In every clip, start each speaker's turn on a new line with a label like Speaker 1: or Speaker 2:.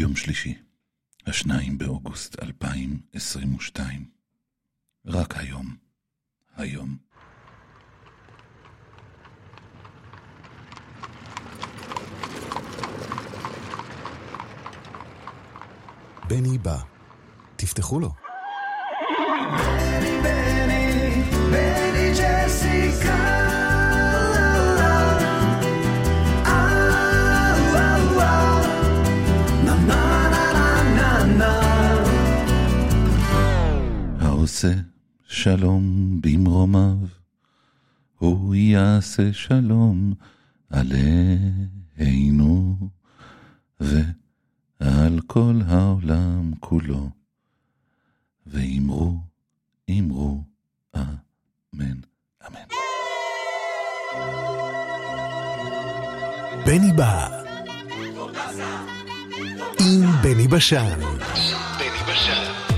Speaker 1: יום שלישי, השניים באוגוסט 2022. רק היום. היום.
Speaker 2: בני בא. תפתחו לו.
Speaker 3: בני, בני, בני ג'סיקה
Speaker 1: יעשה שלום במרומיו, הוא יעשה שלום עלינו ועל כל העולם כולו, ואמרו, אמרו, אמן, אמן.
Speaker 2: בני בא עם בני בשן. עם בני בשן.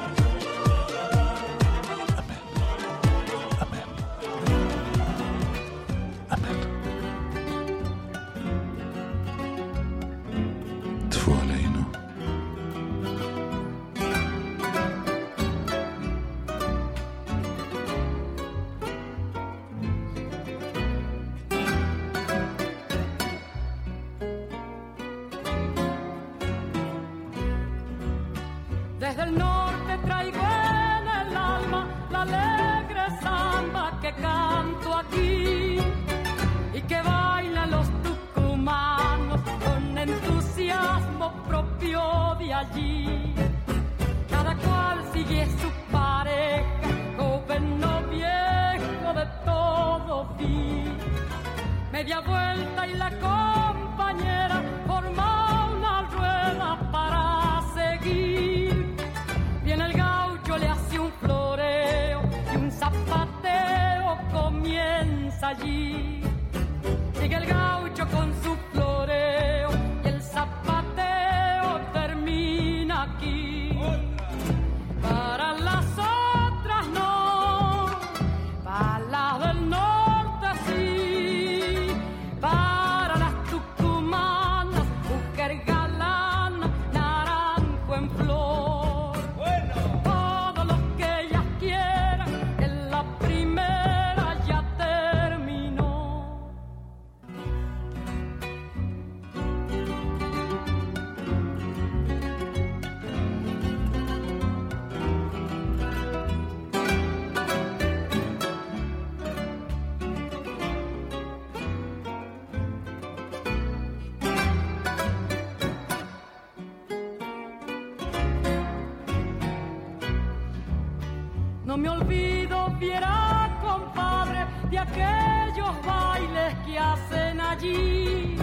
Speaker 4: me olvido, viera compadre, de aquellos bailes que hacen allí.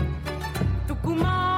Speaker 5: Tucumán.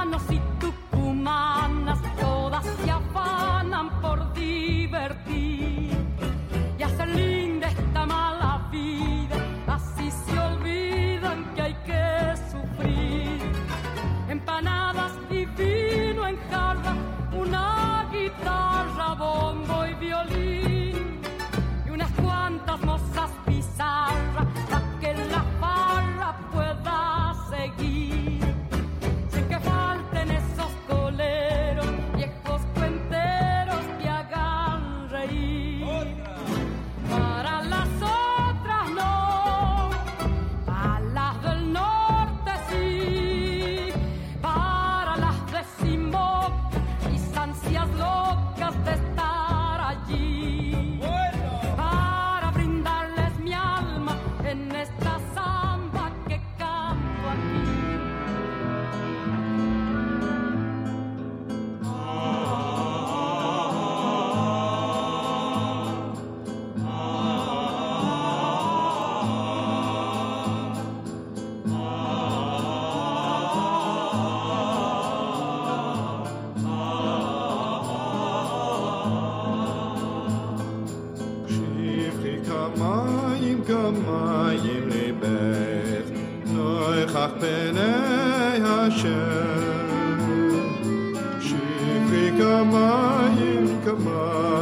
Speaker 5: Come on.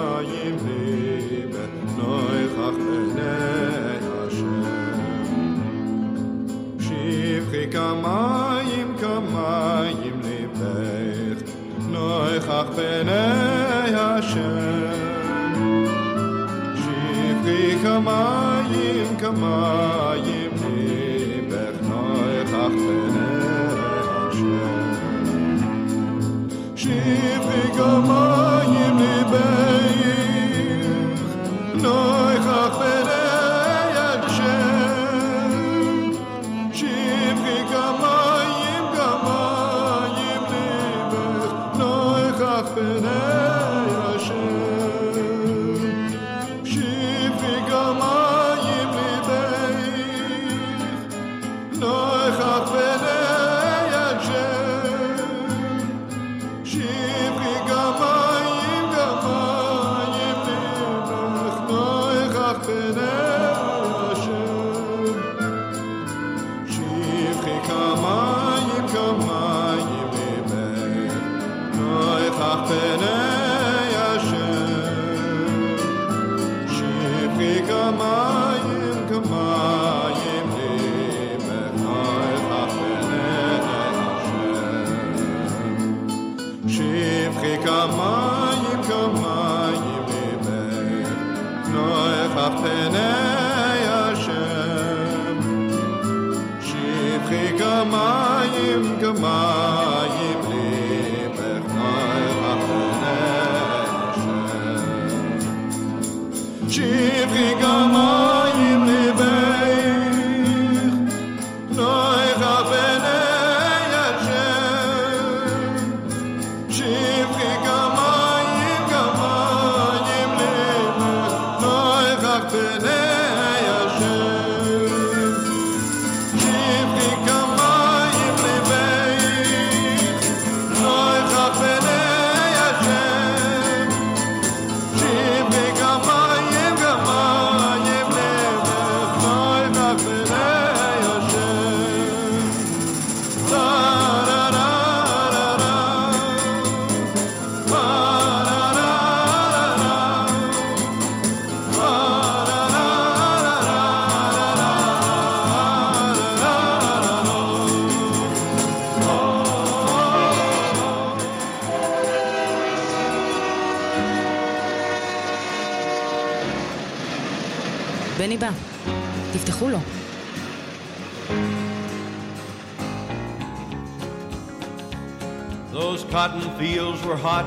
Speaker 5: Hot,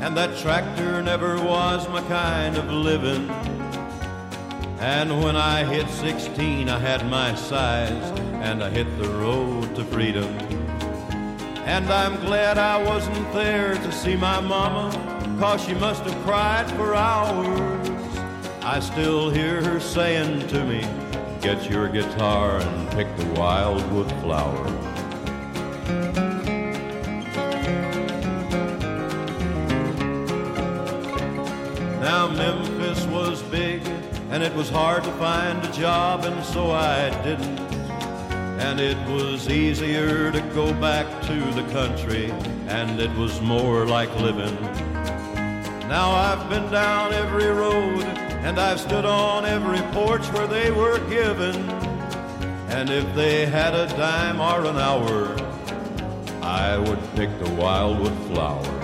Speaker 5: and that tractor never was my kind of living. And when I hit 16, I had my size, and I hit the road to freedom. And I'm glad I wasn't there to see my mama, cause she must have cried for hours. I still hear her saying to me, Get your guitar and pick the wildwood flower. Was hard to find a job and so I didn't. And it was easier to go back to the country and it was more like living. Now I've been down every road and I've stood on every porch where they were given. And if they had a dime or an hour, I would pick the wildwood flower.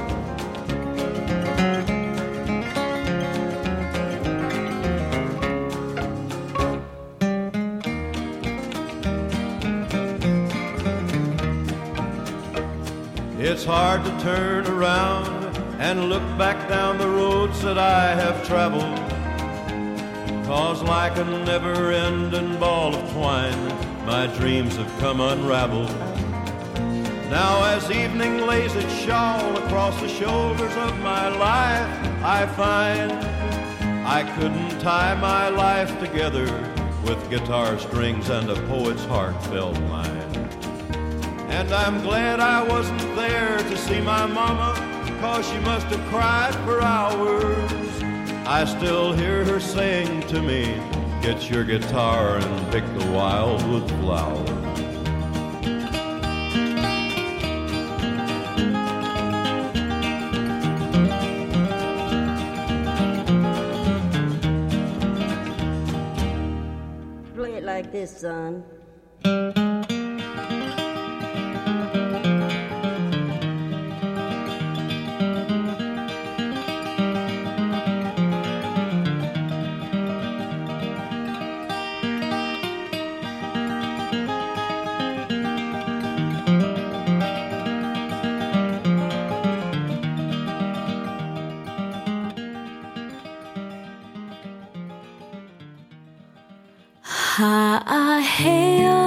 Speaker 5: It's hard to turn around and look back down the roads that I have traveled. Cause like a never ending ball of twine, my dreams have come unraveled. Now, as evening lays its shawl across the shoulders of my life, I find I couldn't tie my life together with guitar strings and a poet's heartfelt line. And I'm glad I wasn't there to see my mama, cause she must have cried for hours. I still hear her saying to me, Get your guitar and pick the wildwood flower.
Speaker 6: Play it like this, son.
Speaker 2: chaos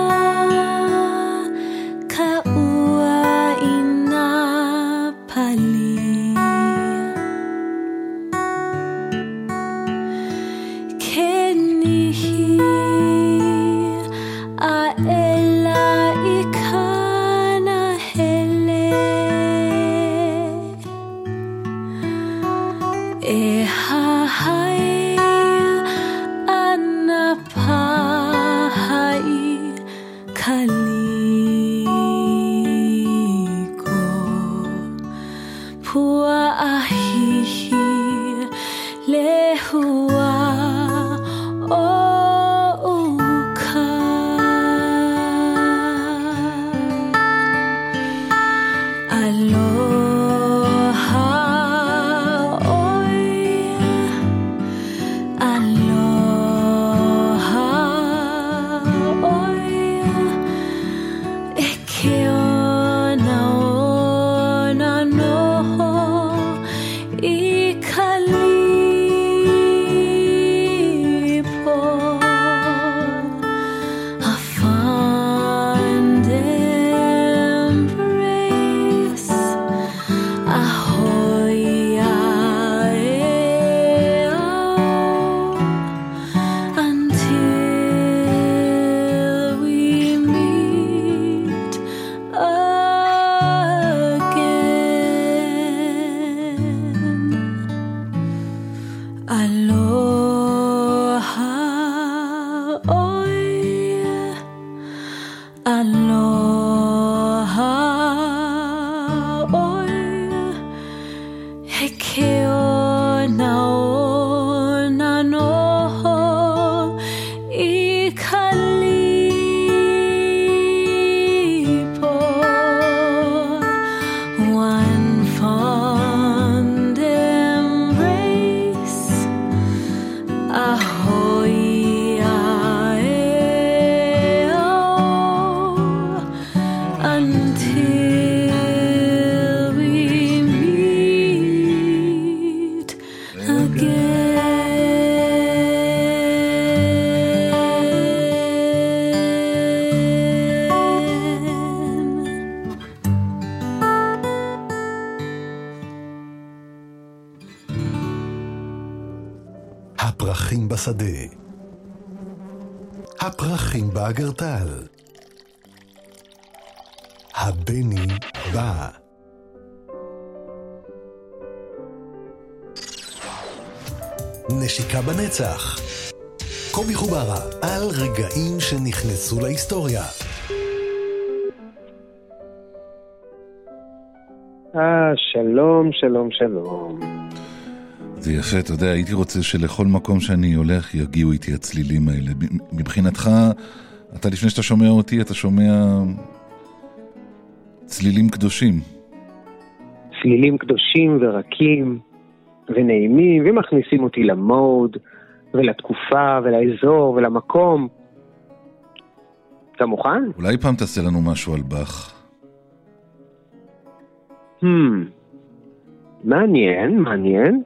Speaker 2: kio
Speaker 7: now. שלום, שלום, שלום.
Speaker 1: זה יפה, אתה יודע, הייתי רוצה שלכל מקום שאני הולך יגיעו איתי הצלילים האלה. מבחינתך, אתה לפני שאתה שומע אותי, אתה שומע צלילים קדושים.
Speaker 7: צלילים קדושים ורקים ונעימים, ומכניסים אותי למוד, ולתקופה, ולאזור, ולמקום. אתה מוכן?
Speaker 1: אולי פעם תעשה לנו משהו על באך.
Speaker 7: Hmm. מעניין, מעניין.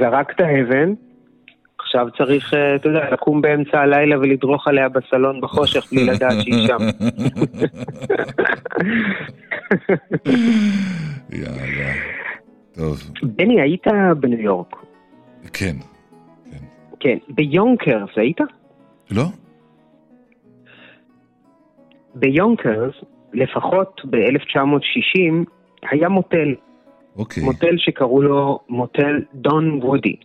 Speaker 7: זרקת אבן, עכשיו צריך, אה, אתה יודע, לקום באמצע הלילה ולדרוך עליה בסלון בחושך בלי לדעת שהיא שם.
Speaker 1: יאללה. טוב,
Speaker 7: בני, היית בניו יורק.
Speaker 1: כן.
Speaker 7: כן. ביונקרס היית?
Speaker 1: לא?
Speaker 7: ביונקרס, לפחות ב-1960, היה מוטל.
Speaker 1: אוקיי.
Speaker 7: מוטל שקראו לו מוטל דון וודי.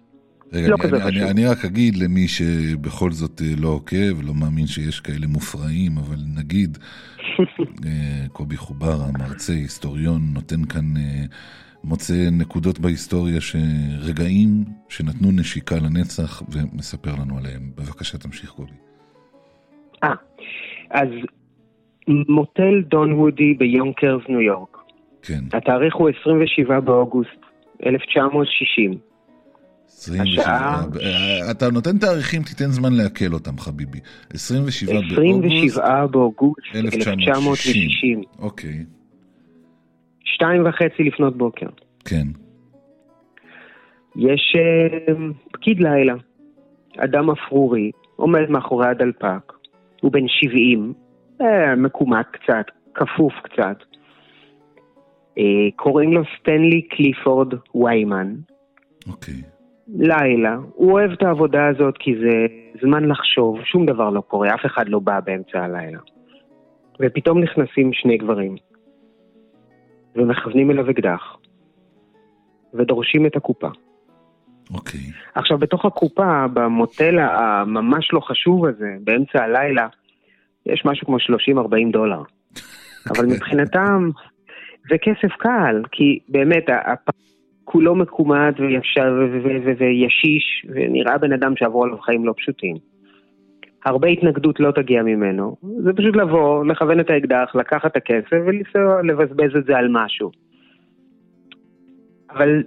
Speaker 1: רגע,
Speaker 7: לא
Speaker 1: אני, אני. אני, אני רק אגיד למי שבכל זאת אה, לא עוקב, לא מאמין שיש כאלה מופרעים, אבל נגיד, אה, קובי חוברה, מרצה, היסטוריון, נותן כאן, אה, מוצא נקודות בהיסטוריה, רגעים שנתנו נשיקה לנצח, ומספר לנו עליהם. בבקשה, תמשיך, קובי.
Speaker 7: אה, אז מוטל דון וודי ביונקרס, ניו יורק.
Speaker 1: כן.
Speaker 7: התאריך הוא 27 באוגוסט 1960.
Speaker 1: 27,
Speaker 7: השעה-
Speaker 1: אה, אתה נותן תאריכים, תיתן זמן לעכל אותם, חביבי. 27 באוגוסט
Speaker 7: 27 באוגוסט
Speaker 1: 1960.
Speaker 7: 1960.
Speaker 1: אוקיי,
Speaker 7: שתיים וחצי לפנות בוקר.
Speaker 1: כן.
Speaker 7: יש אה, פקיד לילה, אדם אפרורי, עומד מאחורי הדלפק, הוא בן 70, אה, מקומט קצת, כפוף קצת. אה, קוראים לו סטנלי קליפורד ויימן.
Speaker 1: אוקיי.
Speaker 7: לילה, הוא אוהב את העבודה הזאת כי זה זמן לחשוב, שום דבר לא קורה, אף אחד לא בא באמצע הלילה. ופתאום נכנסים שני גברים, ומכוונים אליו אקדח, ודורשים את הקופה.
Speaker 1: אוקיי.
Speaker 7: עכשיו, בתוך הקופה, במוטל הממש לא חשוב הזה, באמצע הלילה, יש משהו כמו 30-40 דולר. אבל מבחינתם, זה כסף קל, כי באמת, הפ... כולו מקומט וישיש, ונראה בן אדם שעברו עליו חיים לא פשוטים. הרבה התנגדות לא תגיע ממנו, זה פשוט לבוא, לכוון את האקדח, לקחת את הכסף ולנסוע לבזבז את זה על משהו. אבל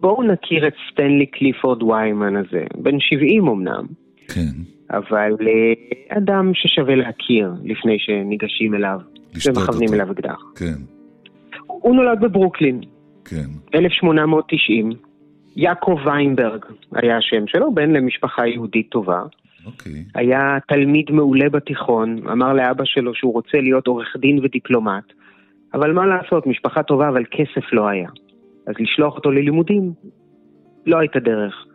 Speaker 7: בואו נכיר את סטנלי קליפורד ויימן הזה, בן 70 אמנם,
Speaker 1: כן.
Speaker 7: אבל אה, אדם ששווה להכיר לפני שניגשים אליו ומכוונים. אליו אקדח.
Speaker 1: כן,
Speaker 7: הוא נולד בברוקלין,
Speaker 1: כן.
Speaker 7: 1890. יעקב ויינברג היה השם שלו, בן למשפחה יהודית טובה.
Speaker 1: אוקיי.
Speaker 7: היה תלמיד מעולה בתיכון, אמר לאבא שלו שהוא רוצה להיות עורך דין ודיפלומט. אבל מה לעשות, משפחה טובה, אבל כסף לא היה. אז לשלוח אותו ללימודים, לא הייתה דרך.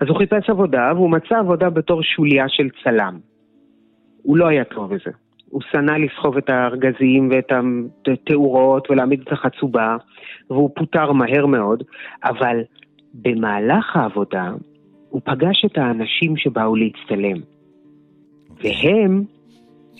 Speaker 7: אז הוא חיפש עבודה, והוא מצא עבודה בתור שוליה של צלם. הוא לא היה טוב בזה. הוא שנא לסחוב את הארגזים ואת התאורות ולהעמיד את החצובה, והוא פוטר מהר מאוד, אבל במהלך העבודה הוא פגש את האנשים שבאו להצטלם. והם,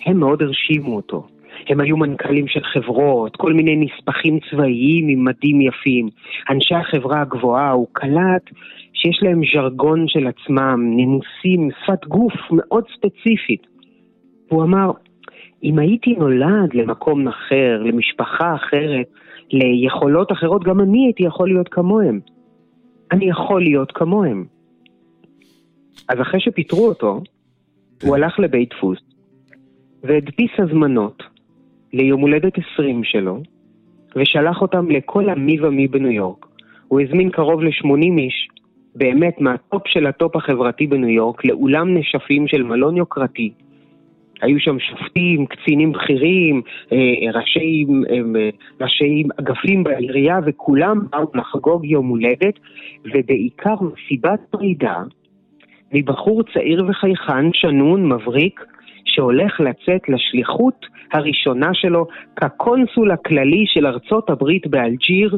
Speaker 7: הם מאוד הרשימו אותו. הם היו מנכ"לים של חברות, כל מיני נספחים צבאיים עם מדים יפים. אנשי החברה הגבוהה, הוא קלט שיש להם ז'רגון של עצמם, נימוסים, שפת גוף מאוד ספציפית. הוא אמר, אם הייתי נולד למקום אחר, למשפחה אחרת, ליכולות אחרות, גם אני הייתי יכול להיות כמוהם. אני יכול להיות כמוהם. אז אחרי שפיטרו אותו, הוא הלך לבית דפוס והדפיס הזמנות ליום הולדת 20 שלו, ושלח אותם לכל המי ומי בניו יורק. הוא הזמין קרוב ל-80 איש, באמת מהטופ של הטופ החברתי בניו יורק, לאולם נשפים של מלון יוקרתי. היו שם שופטים, קצינים בכירים, אה, ראשי, אה, ראשי אגפים בעירייה, וכולם באו לחגוג יום הולדת, ובעיקר מסיבת פרידה מבחור צעיר וחייכן, שנון, מבריק, שהולך לצאת לשליחות הראשונה שלו כקונסול הכללי של ארצות הברית באלג'יר,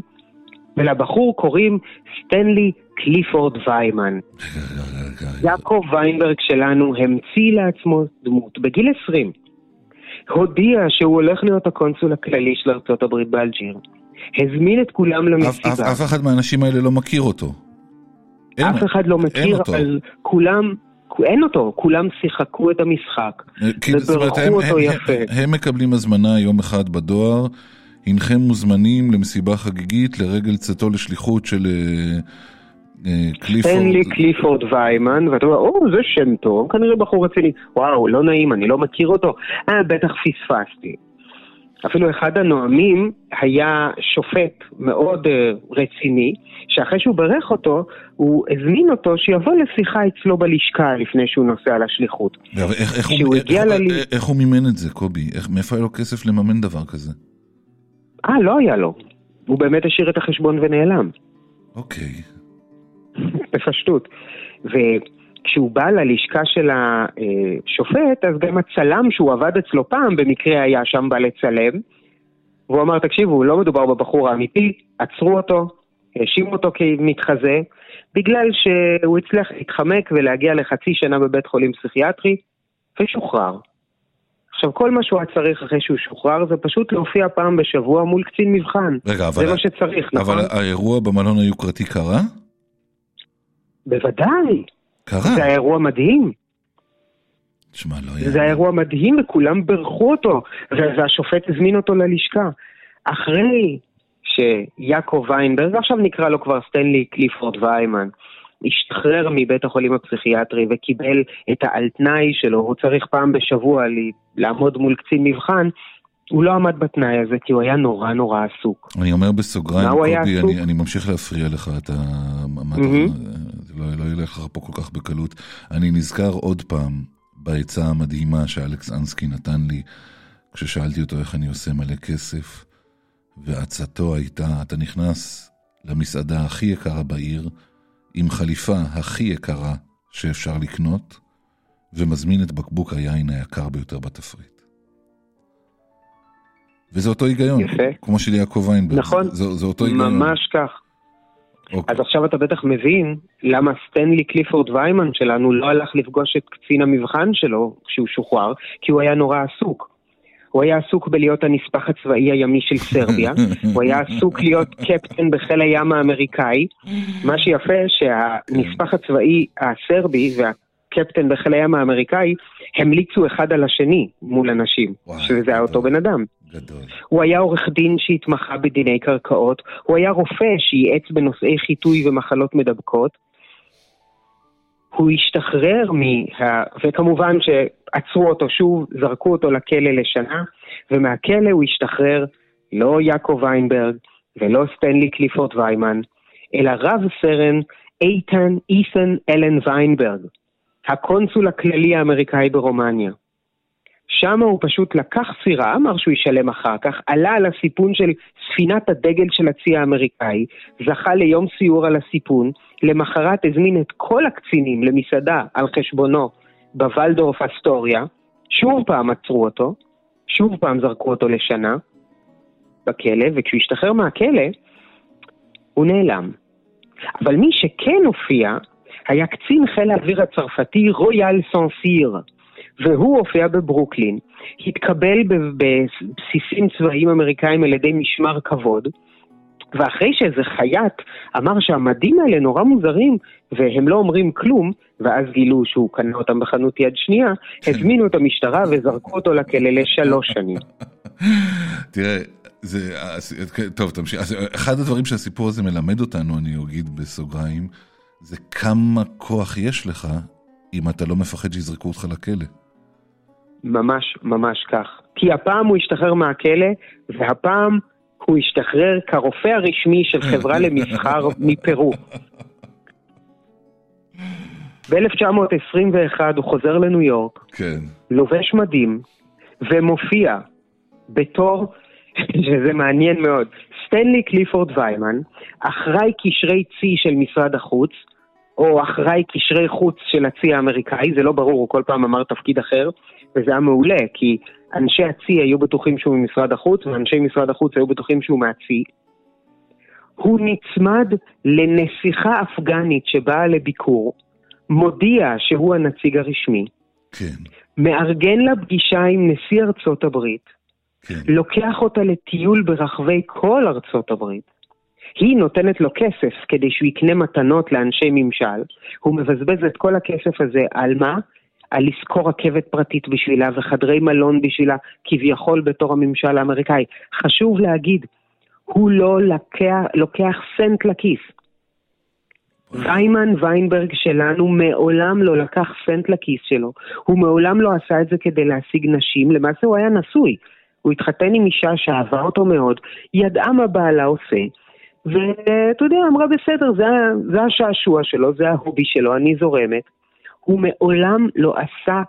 Speaker 7: ולבחור קוראים סטנלי קליפורד ויימן. יעקב ויינברג שלנו המציא לעצמו דמות בגיל 20. הודיע שהוא הולך להיות הקונסול הכללי של ארצות הברית באלג'יר. הזמין את כולם
Speaker 1: אף,
Speaker 7: למסיבה.
Speaker 1: אף, אף אחד מהאנשים האלה לא מכיר אותו. אין-
Speaker 7: אף אחד לא מכיר,
Speaker 1: אותו.
Speaker 7: אבל כולם, אין אותו, כולם שיחקו את המשחק.
Speaker 1: כי, אומרת,
Speaker 7: וברכו אותו
Speaker 1: הם,
Speaker 7: יפה.
Speaker 1: הם, הם מקבלים הזמנה יום אחד בדואר, הנכם מוזמנים למסיבה חגיגית לרגל צאתו לשליחות של אה, קליפורד.
Speaker 7: סטנלי קליפורד ויימן, ואתה אומר, או, זה שם טוב, כנראה בחור רציני. וואו, לא נעים, אני לא מכיר אותו. אה, בטח פספסתי. אפילו אחד הנואמים היה שופט מאוד אה, רציני, שאחרי שהוא בירך אותו, הוא הזמין אותו שיבוא לשיחה אצלו בלשכה לפני שהוא נוסע לשליחות.
Speaker 1: איך, הוא,
Speaker 7: הגיע
Speaker 1: איך,
Speaker 7: ללי-
Speaker 1: איך, איך הוא מימן את זה, קובי? איך, מאיפה היה לו כסף לממן דבר כזה?
Speaker 7: אה, לא היה לו. הוא באמת השאיר את החשבון ונעלם.
Speaker 1: אוקיי.
Speaker 7: בפשטות. וכשהוא בא ללשכה של השופט, אז גם הצלם שהוא עבד אצלו פעם, במקרה היה שם בא לצלם. והוא אמר, תקשיבו, לא מדובר בבחור האמיתי, עצרו אותו, האשימו אותו כמתחזה, בגלל שהוא הצליח להתחמק ולהגיע לחצי שנה בבית חולים פסיכיאטרי, ושוחרר. עכשיו, כל מה שהוא היה צריך אחרי שהוא שוחרר זה פשוט להופיע פעם בשבוע מול קצין מבחן.
Speaker 1: רגע, אבל...
Speaker 7: זה מה שצריך, נכון?
Speaker 1: אבל האירוע במלון היוקרתי קרה?
Speaker 7: בוודאי.
Speaker 1: קרה.
Speaker 7: זה היה אירוע מדהים.
Speaker 1: תשמע, לא היה...
Speaker 7: זה היה אירוע מדהים וכולם בירכו אותו, והשופט הזמין אותו ללשכה. אחרי שיעקב ויינברג, עכשיו נקרא לו כבר סטנלי קליפורד ויימן, השתחרר מבית החולים הפסיכיאטרי וקיבל את העל-תנאי שלו, הוא צריך פעם בשבוע לעמוד מול קצין מבחן, הוא לא עמד בתנאי הזה כי הוא היה נורא נורא עסוק.
Speaker 1: אני אומר בסוגריים, קובי? אני, אני ממשיך להפריע לך, אתה... זה לא, לא ילך לך פה כל כך בקלות. אני נזכר עוד פעם בעצה המדהימה שאלכס אנסקי נתן לי, כששאלתי אותו איך אני עושה מלא כסף, ועצתו הייתה, אתה נכנס למסעדה הכי יקרה בעיר, עם חליפה הכי יקרה שאפשר לקנות, ומזמין את בקבוק היין היקר ביותר בתפריט. וזה אותו היגיון,
Speaker 7: יפה.
Speaker 1: כמו של יעקב ויינברג.
Speaker 7: נכון,
Speaker 1: זה, זה אותו היגיון.
Speaker 7: ממש כך.
Speaker 1: אוקיי.
Speaker 7: אז עכשיו אתה בטח מבין למה סטנלי קליפורד ויימן שלנו לא הלך לפגוש את קצין המבחן שלו כשהוא שוחרר, כי הוא היה נורא עסוק. הוא היה עסוק בלהיות הנספח הצבאי הימי של סרביה, הוא היה עסוק להיות קפטן בחיל הים האמריקאי. מה שיפה שהנספח הצבאי הסרבי והקפטן בחיל הים האמריקאי המליצו אחד על השני מול אנשים, שזה היה אותו בן אדם.
Speaker 1: גדול.
Speaker 7: הוא היה עורך דין שהתמחה בדיני קרקעות, הוא היה רופא שייעץ בנושאי חיטוי ומחלות מדבקות. הוא השתחרר מה... וכמובן שעצרו אותו שוב, זרקו אותו לכלא לשנה, ומהכלא הוא השתחרר לא יעקב ויינברג ולא סטנלי קליפורד ויימן, אלא רב סרן איתן אית'ן אלן ויינברג, הקונסול הכללי האמריקאי ברומניה. שם הוא פשוט לקח סירה, אמר שהוא ישלם אחר כך, עלה על הסיפון של ספינת הדגל של הצי האמריקאי, זכה ליום סיור על הסיפון, למחרת הזמין את כל הקצינים למסעדה על חשבונו בוולדורף אסטוריה, שוב פעם עצרו אותו, שוב פעם זרקו אותו לשנה בכלא, וכשהוא השתחרר מהכלא, הוא נעלם. אבל מי שכן הופיע, היה קצין חיל האוויר הצרפתי רויאל סנסיר. והוא הופיע בברוקלין, התקבל בבסיסים צבאיים אמריקאים על ידי משמר כבוד, ואחרי שאיזה חייט אמר שהמדים האלה נורא מוזרים והם לא אומרים כלום, ואז גילו שהוא קנה אותם בחנות יד שנייה, הזמינו את המשטרה וזרקו אותו לכלא לשלוש שנים.
Speaker 1: תראה, זה, טוב, תמשיך. אז אחד הדברים שהסיפור הזה מלמד אותנו, אני אגיד בסוגריים, זה כמה כוח יש לך אם אתה לא מפחד שיזרקו אותך לכלא.
Speaker 7: ממש ממש כך. כי הפעם הוא השתחרר מהכלא, והפעם הוא השתחרר כרופא הרשמי של חברה למסחר מפרו. ב-1921 הוא חוזר לניו יורק,
Speaker 1: כן.
Speaker 7: לובש מדים, ומופיע בתור, שזה מעניין מאוד, סטנלי קליפורד ויימן, אחראי קשרי צי של משרד החוץ, או אחראי קשרי חוץ של הצי האמריקאי, זה לא ברור, הוא כל פעם אמר תפקיד אחר, וזה היה מעולה, כי אנשי הצי היו בטוחים שהוא ממשרד החוץ, ואנשי משרד החוץ היו בטוחים שהוא מהצי. הוא נצמד לנסיכה אפגנית שבאה לביקור, מודיע שהוא הנציג הרשמי,
Speaker 1: כן,
Speaker 7: מארגן לה פגישה עם נשיא ארצות הברית,
Speaker 1: כן.
Speaker 7: לוקח אותה לטיול ברחבי כל ארצות הברית. היא נותנת לו כסף כדי שהוא יקנה מתנות לאנשי ממשל, הוא מבזבז את כל הכסף הזה על מה? על לשכור רכבת פרטית בשבילה וחדרי מלון בשבילה, כביכול בתור הממשל האמריקאי. חשוב להגיד, הוא לא לוקח, לוקח סנט לכיס. ויימן ויינברג שלנו מעולם לא לקח סנט לכיס שלו, הוא מעולם לא עשה את זה כדי להשיג נשים, למעשה הוא היה נשוי. הוא התחתן עם אישה שאהבה אותו מאוד, ידעה מה בעלה עושה, ואתה יודע, אמרה בסדר, זה, זה השעשוע שלו, זה ההובי שלו, אני זורמת. הוא מעולם לא עשה,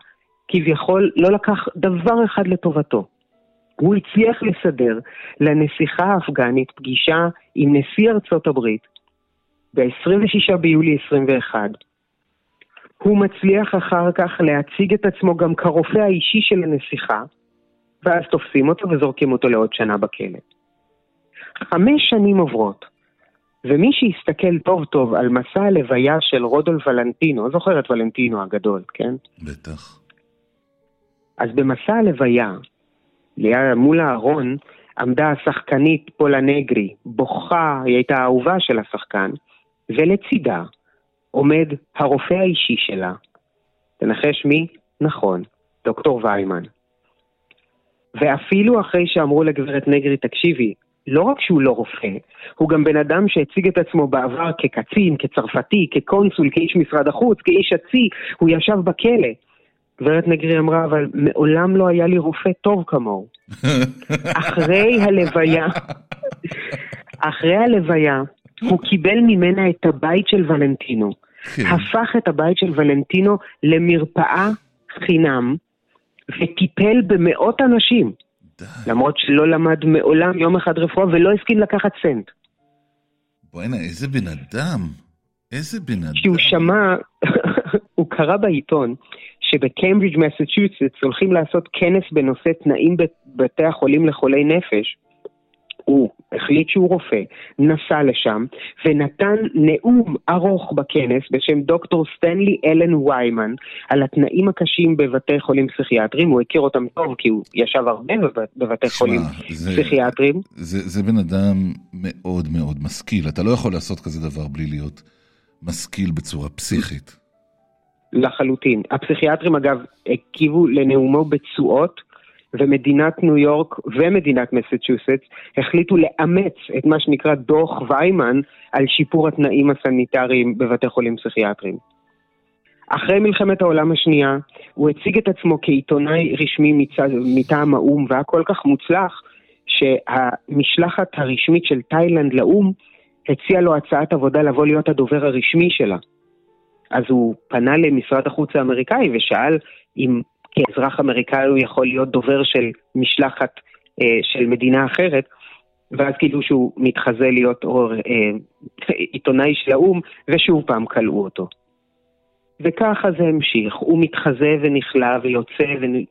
Speaker 7: כביכול, לא לקח דבר אחד לטובתו. הוא הצליח לסדר לנסיכה האפגנית פגישה עם נשיא ארצות הברית ב-26 ביולי 21. הוא מצליח אחר כך להציג את עצמו גם כרופא האישי של הנסיכה, ואז תופסים אותו וזורקים אותו לעוד שנה בכלא. חמש שנים עוברות, ומי שיסתכל טוב טוב על מסע הלוויה של רודולף ולנטינו, זוכר את ולנטינו הגדול, כן?
Speaker 1: בטח.
Speaker 7: אז במסע הלוויה, מול הארון, עמדה השחקנית פולה נגרי, בוכה, היא הייתה האהובה של השחקן, ולצידה עומד הרופא האישי שלה. תנחש מי? נכון, דוקטור ויימן. ואפילו אחרי שאמרו לגברת נגרי, תקשיבי, לא רק שהוא לא רופא, הוא גם בן אדם שהציג את עצמו בעבר כקצין, כצרפתי, כקונסול, כאיש משרד החוץ, כאיש הצי, הוא ישב בכלא. גברת נגרי אמרה, אבל מעולם לא היה לי רופא טוב כמוהו. אחרי הלוויה, אחרי הלוויה, הוא קיבל ממנה את הבית של ולנטינו.
Speaker 1: כן.
Speaker 7: הפך את הבית של ולנטינו למרפאה חינם, וטיפל במאות אנשים. למרות שלא למד מעולם יום אחד רפואה ולא הסכים לקחת סנט.
Speaker 1: בוא'נה, איזה בן אדם. איזה בן אדם.
Speaker 7: כשהוא שמע, הוא קרא בעיתון שבקיימברידג' מסצ'וסטס הולכים לעשות כנס בנושא תנאים בבתי החולים לחולי נפש. הוא החליט שהוא רופא, נסע לשם ונתן נאום ארוך בכנס בשם דוקטור סטנלי אלן ויימן על התנאים הקשים בבתי חולים פסיכיאטריים, הוא הכיר אותם טוב כי הוא ישב הרבה בב- בבתי
Speaker 1: שמע,
Speaker 7: חולים
Speaker 1: זה-
Speaker 7: פסיכיאטריים.
Speaker 1: זה, זה בן אדם מאוד מאוד משכיל. אתה לא יכול לעשות כזה דבר בלי להיות משכיל בצורה פסיכית.
Speaker 7: לחלוטין. הפסיכיאטרים אגב הגיבו לנאומו בתשואות, ומדינת ניו יורק ומדינת מסצ'וסטס החליטו לאמץ את מה שנקרא דוח ויימן על שיפור התנאים הסניטריים בבתי חולים פסיכיאטריים. אחרי מלחמת העולם השנייה, הוא הציג את עצמו כעיתונאי רשמי מצד, מטעם האו"ם, והיה כל כך מוצלח, שהמשלחת הרשמית של תאילנד לאו"ם הציעה לו הצעת עבודה לבוא להיות הדובר הרשמי שלה. אז הוא פנה למשרד החוץ האמריקאי ושאל אם כאזרח אמריקאי הוא יכול להיות דובר של משלחת אה, של מדינה אחרת, ואז גילו שהוא מתחזה להיות אור, אה, עיתונאי של האו"ם, ושוב פעם כלאו אותו. וככה זה המשיך, הוא מתחזה ונכלא ויוצא, ונ...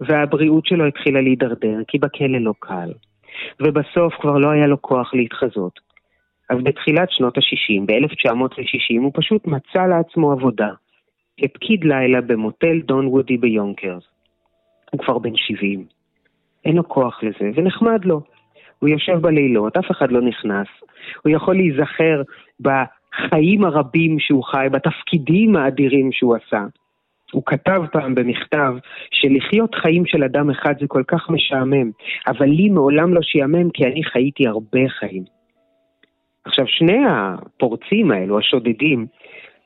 Speaker 7: והבריאות שלו התחילה להידרדר, כי בכלא לא קל. ובסוף כבר לא היה לו כוח להתחזות. אז בתחילת שנות ה-60, ב-1960, הוא פשוט מצא לעצמו עבודה, כפקיד לילה במוטל דון וודי ביונקרס. הוא כבר בן 70. אין לו כוח לזה, ונחמד לו. הוא יושב בלילות, אף אחד לא נכנס. הוא יכול להיזכר בחיים הרבים שהוא חי, בתפקידים האדירים שהוא עשה. הוא כתב פעם במכתב שלחיות חיים של אדם אחד זה כל כך משעמם, אבל לי מעולם לא שיעמם כי אני חייתי הרבה חיים. עכשיו, שני הפורצים האלו, השודדים,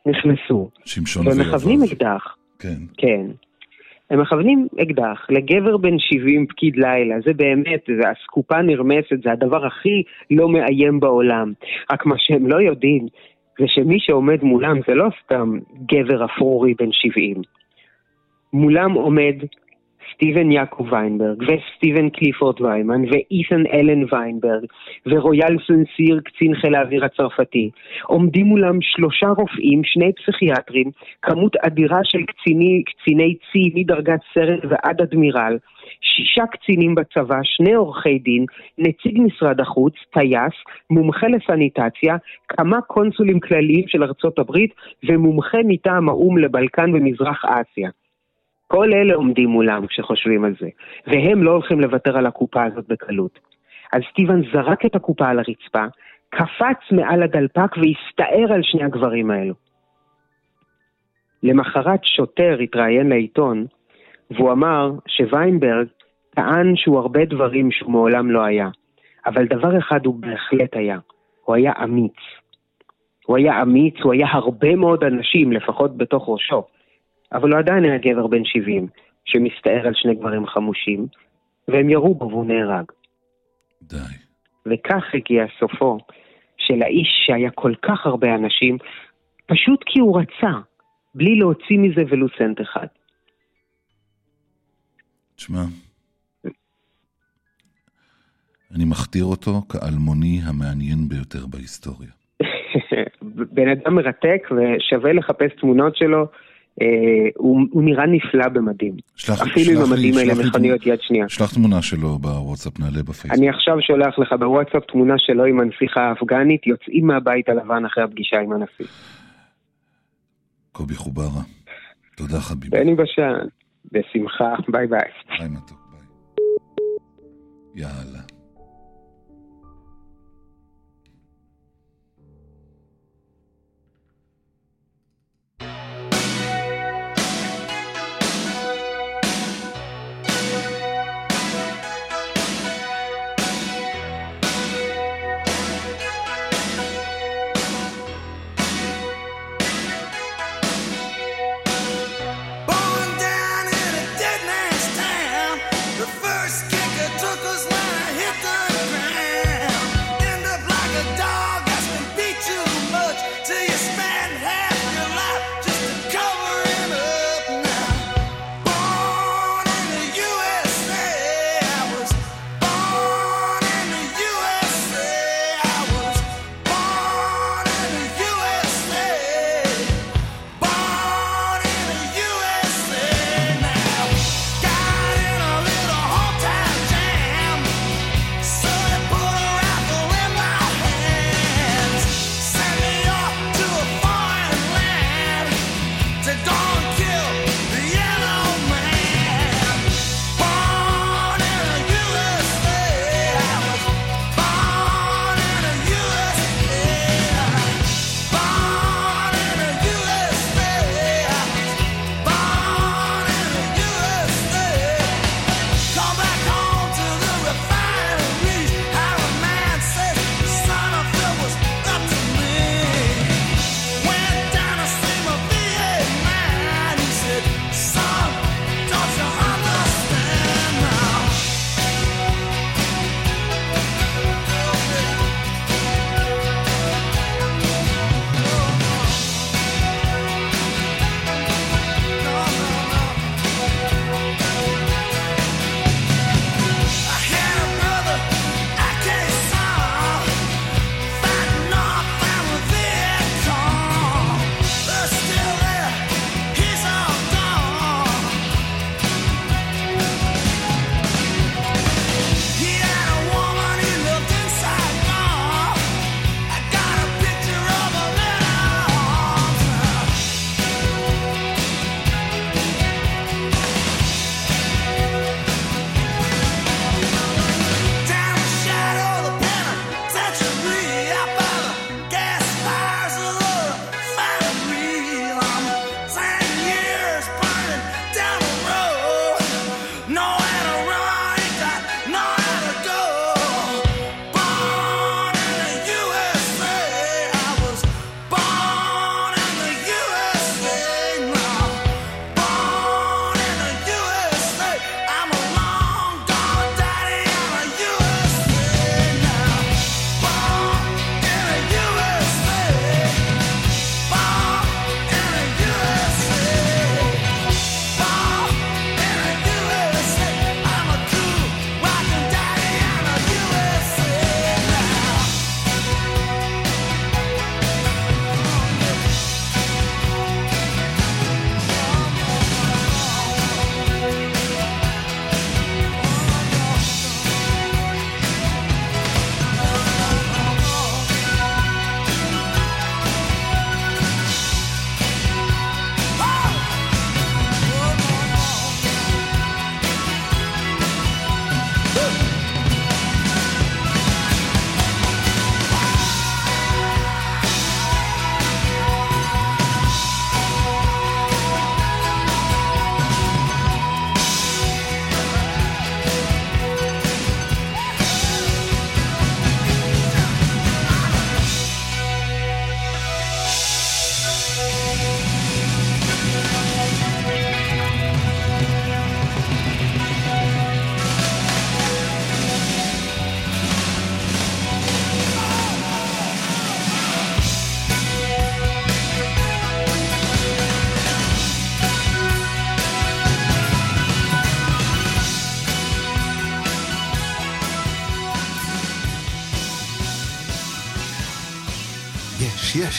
Speaker 7: נכנסו,
Speaker 1: שמשון
Speaker 7: והם מכוונים
Speaker 1: ויובב.
Speaker 7: אקדח,
Speaker 1: כן.
Speaker 7: כן. הם מכוונים אקדח לגבר בן 70 פקיד לילה, זה באמת, זה אסקופה נרמסת, זה הדבר הכי לא מאיים בעולם. רק מה שהם לא יודעים, זה שמי שעומד מולם זה לא סתם גבר אפרורי בן 70. מולם עומד סטיבן יעקב ויינברג, וסטיבן קליפורד ויימן, ואית'ן אלן ויינברג, ורויאל סנסיר, קצין חיל האוויר הצרפתי. עומדים מולם שלושה רופאים, שני פסיכיאטרים, כמות אדירה של קציני, קציני צי מדרגת סרן ועד אדמירל, שישה קצינים בצבא, שני עורכי דין, נציג משרד החוץ, טייס, מומחה לסניטציה, כמה קונסולים כלליים של ארצות הברית, ומומחה מטעם האו"ם לבלקן ומזרח אסיה. כל אלה עומדים מולם כשחושבים על זה, והם לא הולכים לוותר על הקופה הזאת בקלות. אז סטיבן זרק את הקופה על הרצפה, קפץ מעל הדלפק והסתער על שני הגברים האלו. למחרת שוטר התראיין לעיתון, והוא אמר שוויינברג טען שהוא הרבה דברים שהוא מעולם לא היה, אבל דבר אחד הוא בהחלט היה, הוא היה אמיץ. הוא היה אמיץ, הוא היה הרבה מאוד אנשים, לפחות בתוך ראשו, אבל הוא עדיין היה גבר בן 70, שמסתער על שני גברים חמושים, והם ירו בו והוא נהרג.
Speaker 1: די.
Speaker 7: וכך הגיע סופו של האיש שהיה כל כך הרבה אנשים, פשוט כי הוא רצה, בלי להוציא מזה ולו סנט אחד.
Speaker 1: תשמע, אני מכתיר אותו כאלמוני המעניין ביותר בהיסטוריה.
Speaker 7: בן אדם מרתק ושווה לחפש תמונות שלו, אה, הוא, הוא נראה נפלא במדים.
Speaker 3: שלח,
Speaker 7: אפילו
Speaker 3: שלח
Speaker 7: עם המדים האלה מכוניות יד שנייה.
Speaker 3: שלח תמונה שלו בוואטסאפ, נעלה בפייסבוק.
Speaker 7: אני עכשיו שולח לך בוואטסאפ תמונה שלו עם הנסיכה האפגנית, יוצאים מהבית הלבן אחרי הפגישה עם הנשיא.
Speaker 3: קובי חוברה, תודה חביבי.
Speaker 7: בני בשן, בשמחה, ביי ביי.
Speaker 3: ביי מתוק, ביי. יאללה.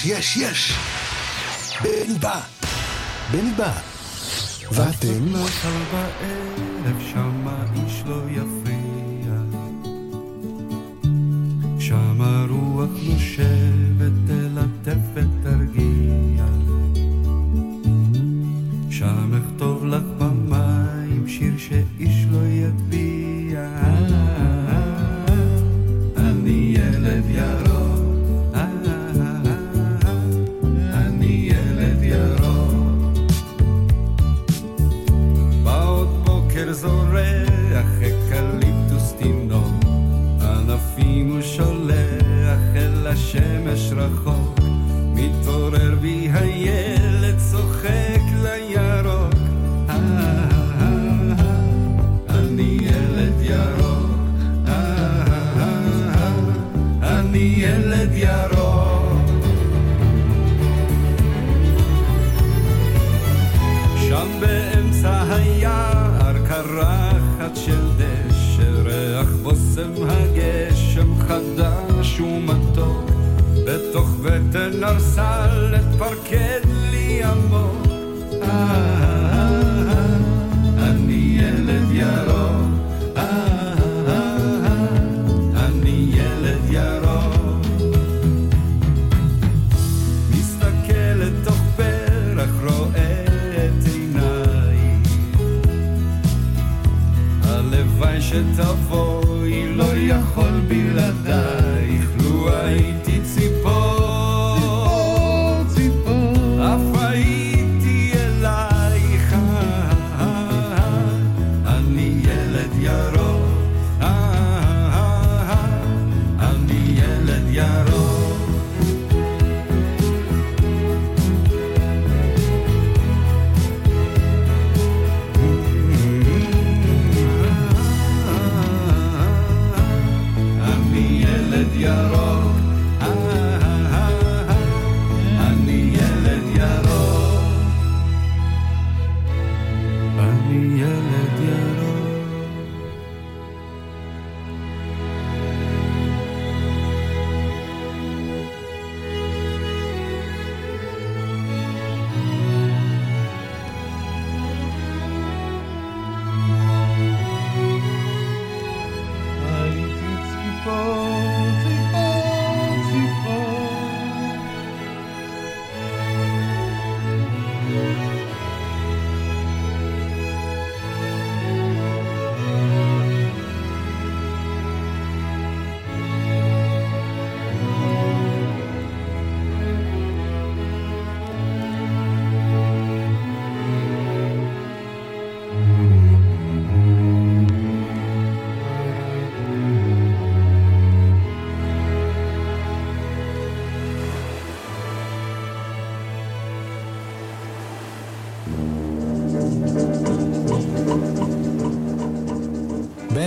Speaker 8: יש, יש, בני בא.
Speaker 2: בני בא. ואתם?
Speaker 9: שמה רוח נושבת. בוקר זורח אקליפטוס תינוק, ענפים הוא שולח אל השמש רחוק, מתעורר בי de loro sale porchese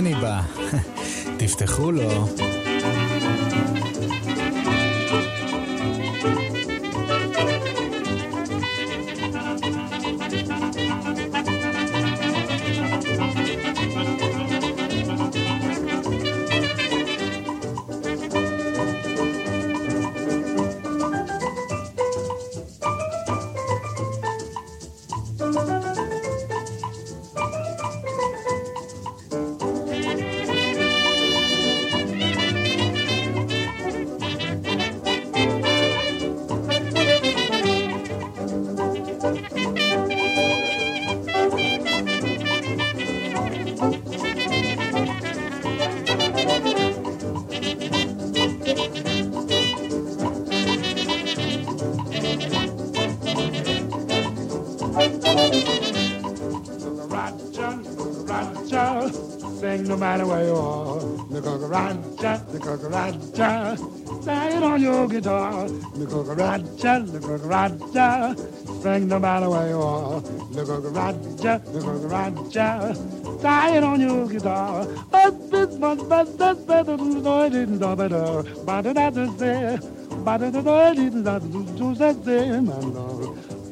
Speaker 10: בני בא. תפתחו לו.
Speaker 11: Cucaracha, sing no matter where you are. The cucaracha, the cucaracha, sing it on your guitar. The cucaracha, the cucaracha, sing no matter where you are. The cucaracha, the cucaracha, sing it on your guitar. But this much better, better than the I didn't know better. But that is there. But it I didn't know to say, man. But it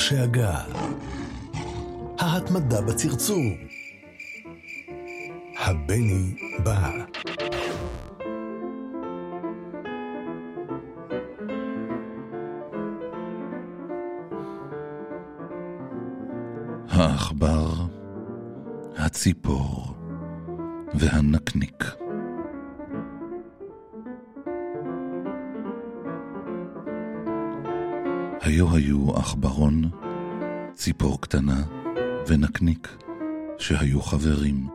Speaker 2: בשאגה. ההתמדה בצרצור. הבני בא.
Speaker 1: העכבר, הציפור והנקניק. היו היו עכברון, ציפור קטנה ונקניק, שהיו חברים.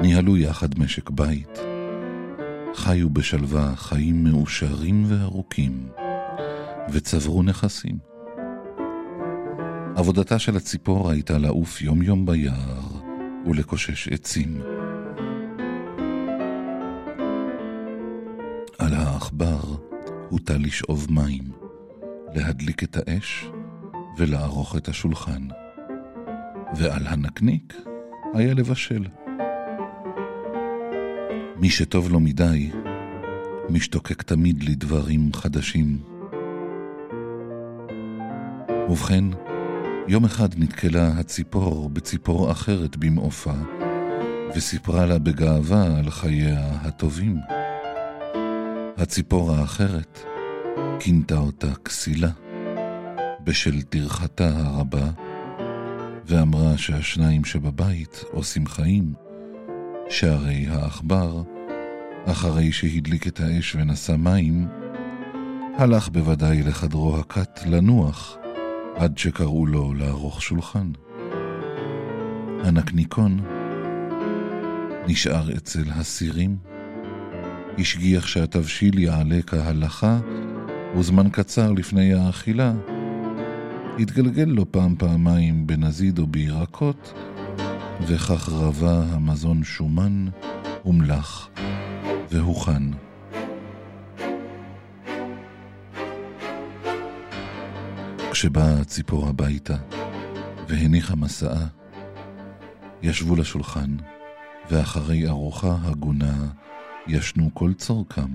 Speaker 1: ניהלו יחד משק בית. חיו בשלווה חיים מאושרים וארוכים, וצברו נכסים. עבודתה של הציפור הייתה לעוף יום יום ביער ולקושש עצים. על העכבר הוטל לשאוב מים, להדליק את האש ולערוך את השולחן. ועל הנקניק היה לבשל. מי שטוב לו מדי, משתוקק תמיד לדברים חדשים. ובכן, יום אחד נתקלה הציפור בציפור אחרת במעופה, וסיפרה לה בגאווה על חייה הטובים. הציפור האחרת כינתה אותה כסילה, בשל טרחתה הרבה, ואמרה שהשניים שבבית עושים חיים, שהרי העכבר, אחרי שהדליק את האש ונשא מים, הלך בוודאי לחדרו הכת לנוח, עד שקראו לו לערוך שולחן. הנקניקון נשאר אצל הסירים, השגיח שהתבשיל יעלה כהלכה, וזמן קצר לפני האכילה, התגלגל לו פעם פעמיים בנזיד או בירקות, וכך רבה המזון שומן ומלח והוכן. כשבאה הציפור הביתה והניחה מסעה, ישבו לשולחן, ואחרי ארוחה הגונה ישנו כל צורכם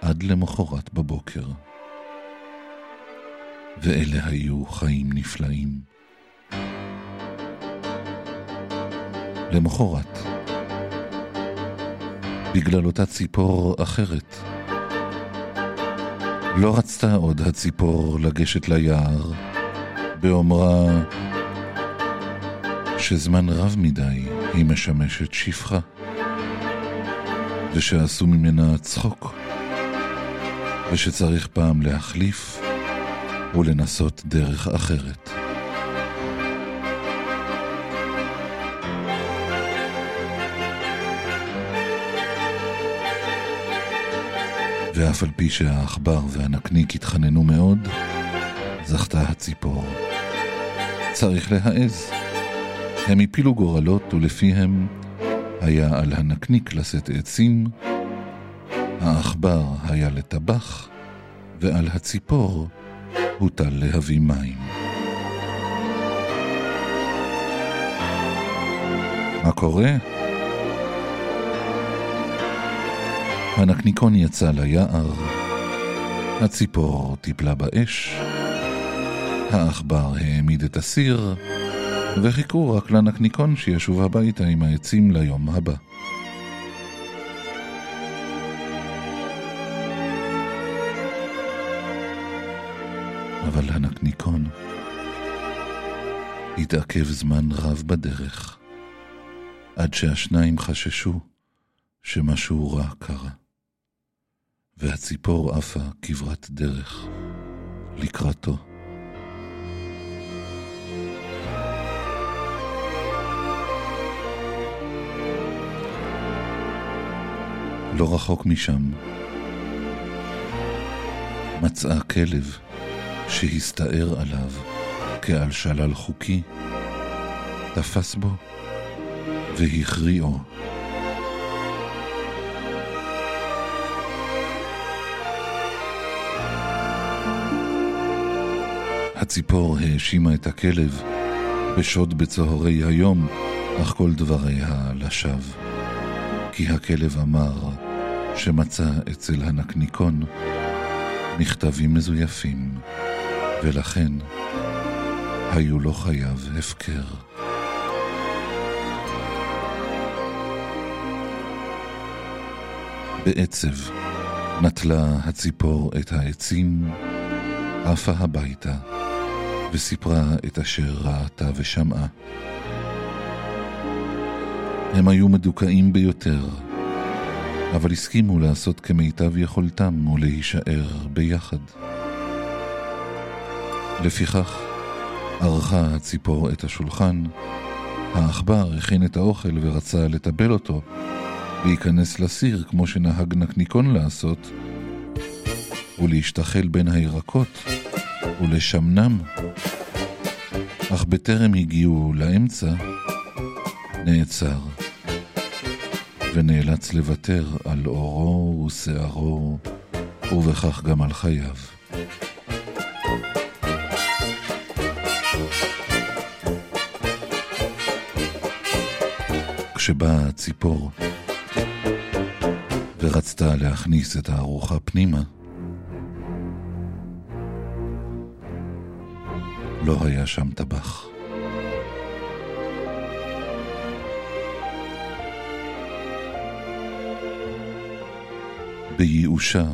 Speaker 1: עד למחרת בבוקר. ואלה היו חיים נפלאים. למחרת, בגלל אותה ציפור אחרת, לא רצתה עוד הציפור לגשת ליער, באומרה שזמן רב מדי היא משמשת שפחה, ושעשו ממנה צחוק, ושצריך פעם להחליף ולנסות דרך אחרת. ואף על פי שהעכבר והנקניק התחננו מאוד, זכתה הציפור. צריך להעז. הם הפילו גורלות ולפיהם היה על הנקניק לשאת עצים, העכבר היה לטבח, ועל הציפור הוטל להביא מים. מה קורה? הנקניקון יצא ליער, הציפור טיפלה באש, העכבר העמיד את הסיר, וחיכו רק לנקניקון שישוב הביתה עם העצים ליום הבא. אבל הנקניקון התעכב זמן רב בדרך, עד שהשניים חששו שמשהו רע קרה, והציפור עפה כברת דרך לקראתו. לא רחוק משם מצאה כלב שהסתער עליו כעל שלל חוקי, תפס בו והכריעו. הציפור האשימה את הכלב בשוד בצהרי היום, אך כל דבריה לשווא. כי הכלב אמר שמצא אצל הנקניקון מכתבים מזויפים, ולכן היו לו חייו הפקר. בעצב נטלה הציפור את העצים, עפה הביתה, וסיפרה את אשר ראתה ושמעה. הם היו מדוכאים ביותר, אבל הסכימו לעשות כמיטב יכולתם ולהישאר ביחד. לפיכך, ערכה הציפור את השולחן, העכבר הכין את האוכל ורצה לטבל אותו, להיכנס לסיר כמו שנהג נקניקון לעשות, ולהשתחל בין הירקות ולשמנם. אך בטרם הגיעו לאמצע, נעצר, ונאלץ לוותר על אורו ושערו, ובכך גם על חייו. כשבאה הציפור ורצתה להכניס את הארוחה פנימה, לא היה שם טבח. בייאושה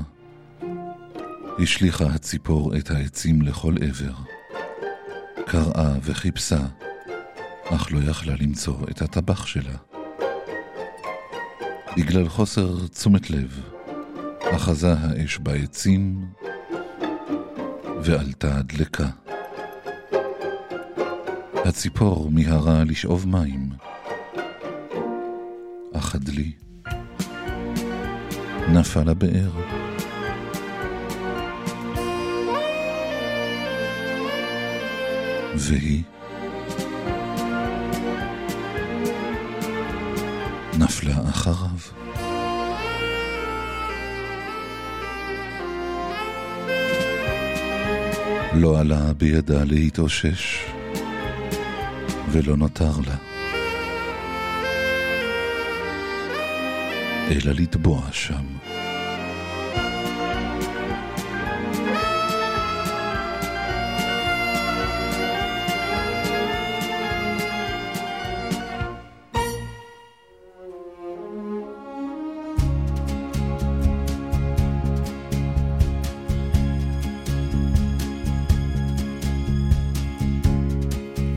Speaker 1: השליכה הציפור את העצים לכל עבר. קראה וחיפשה, אך לא יכלה למצוא את הטבח שלה. בגלל חוסר תשומת לב, אחזה האש בעצים ועלתה הדלקה. הציפור מיהרה לשאוב מים, אך הדלי נפל לבאר. והיא אחריו. לא עלה בידה להתאושש, ולא נותר לה. אלא לטבוע שם.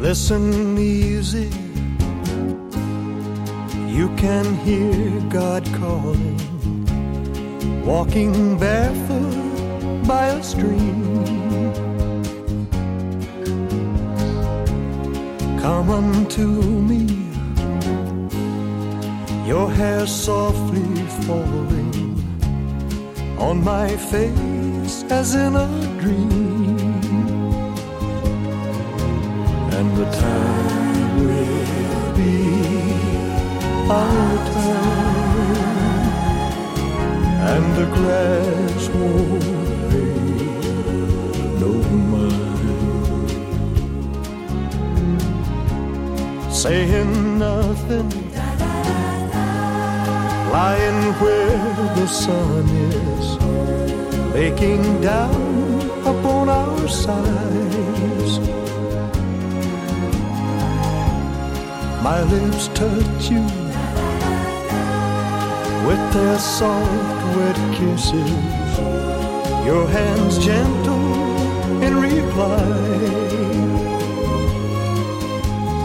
Speaker 12: Listen easy. You can hear God calling, walking barefoot by a stream. Come unto me, your hair softly falling on my face as in a dream. And the grass won't pay no mind. Saying nothing, lying where the sun is, baking down upon our sides. My lips touch you with their soft, wet kisses. Your hands gentle in reply,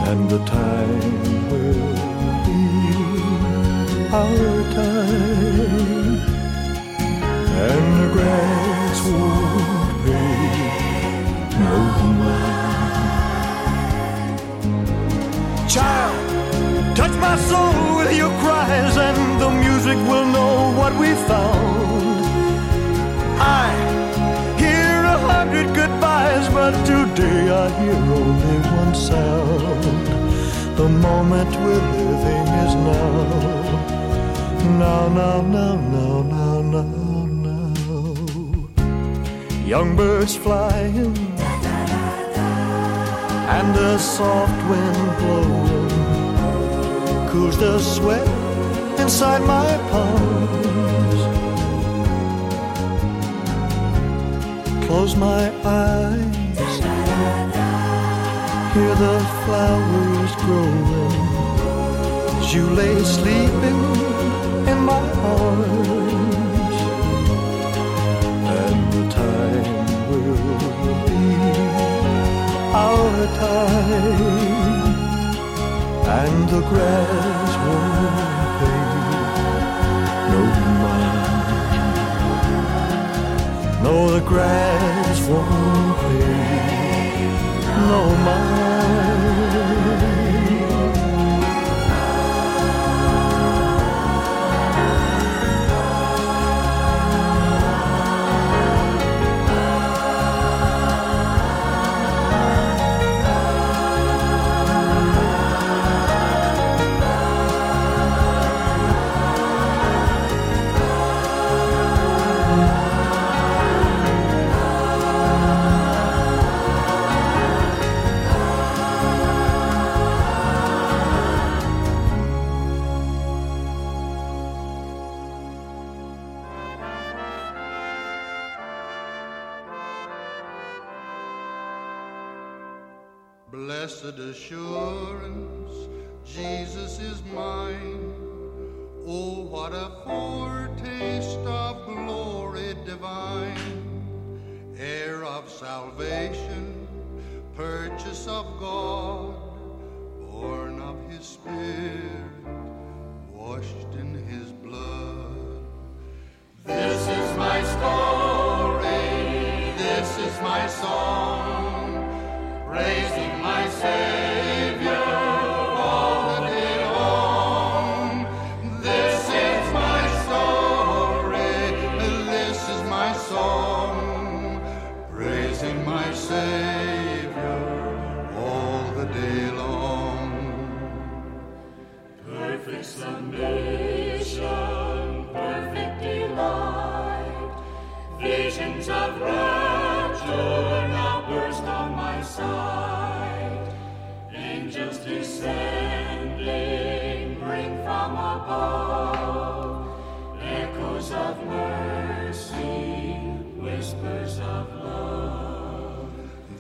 Speaker 12: and the time will be our time, and the grass won't pay no mind. Child, touch my soul with your cries, music will know what we found. I hear a hundred goodbyes, but today I hear only one sound. The moment we're living is now. Now, now, now, now, now, now, now. Young birds flying and a soft wind blowing cools the sweat inside my palms. Close my eyes, hear the flowers growing. As you lay sleeping in my arms, and the time will be our time and the grass won't No, the grass won't pay no mind.
Speaker 13: Salvation, purchase of God, born of his spirit, washed in his blood. This is my story, this is my song, praising my Savior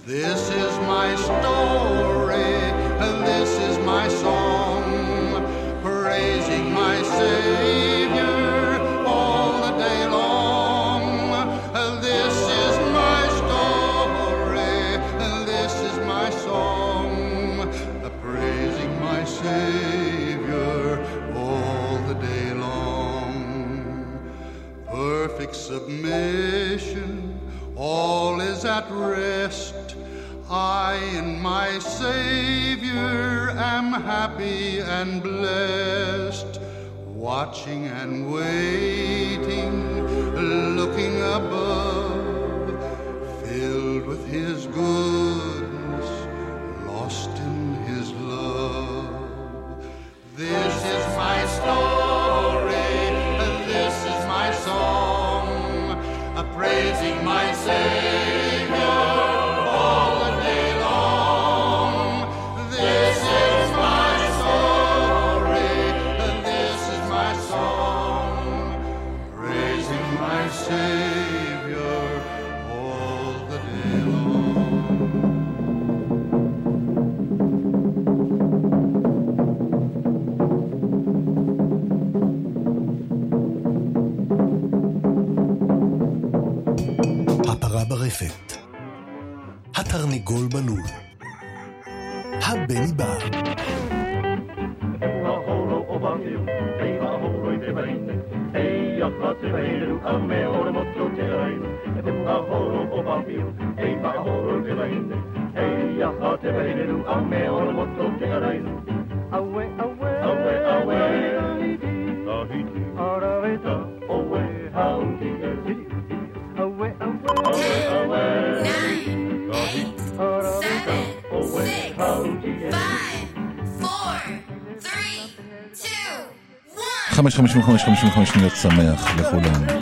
Speaker 13: This is my story, and this is my song, praising my Savior all the day long. This is my story, and this is my song, praising my Savior all the day long perfect submission, all is at rest. I in my Savior am happy and blessed, watching and waiting, looking above,
Speaker 1: 55 55 שניות שמח לכולם.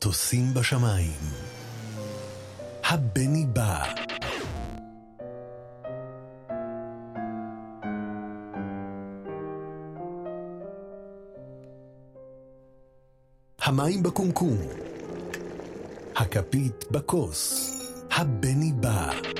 Speaker 8: מטוסים בשמיים. הבני בא. המים בקומקום. הכפית בכוס. הבני בא.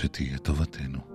Speaker 2: שתהיה טובתנו.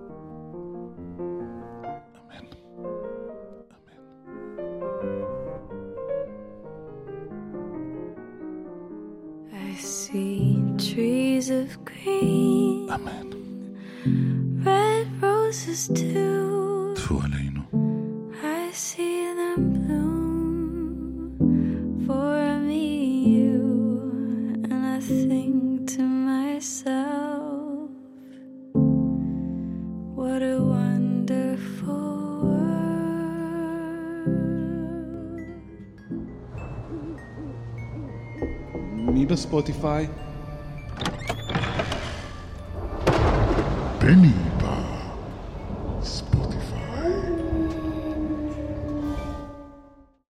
Speaker 2: Spotify,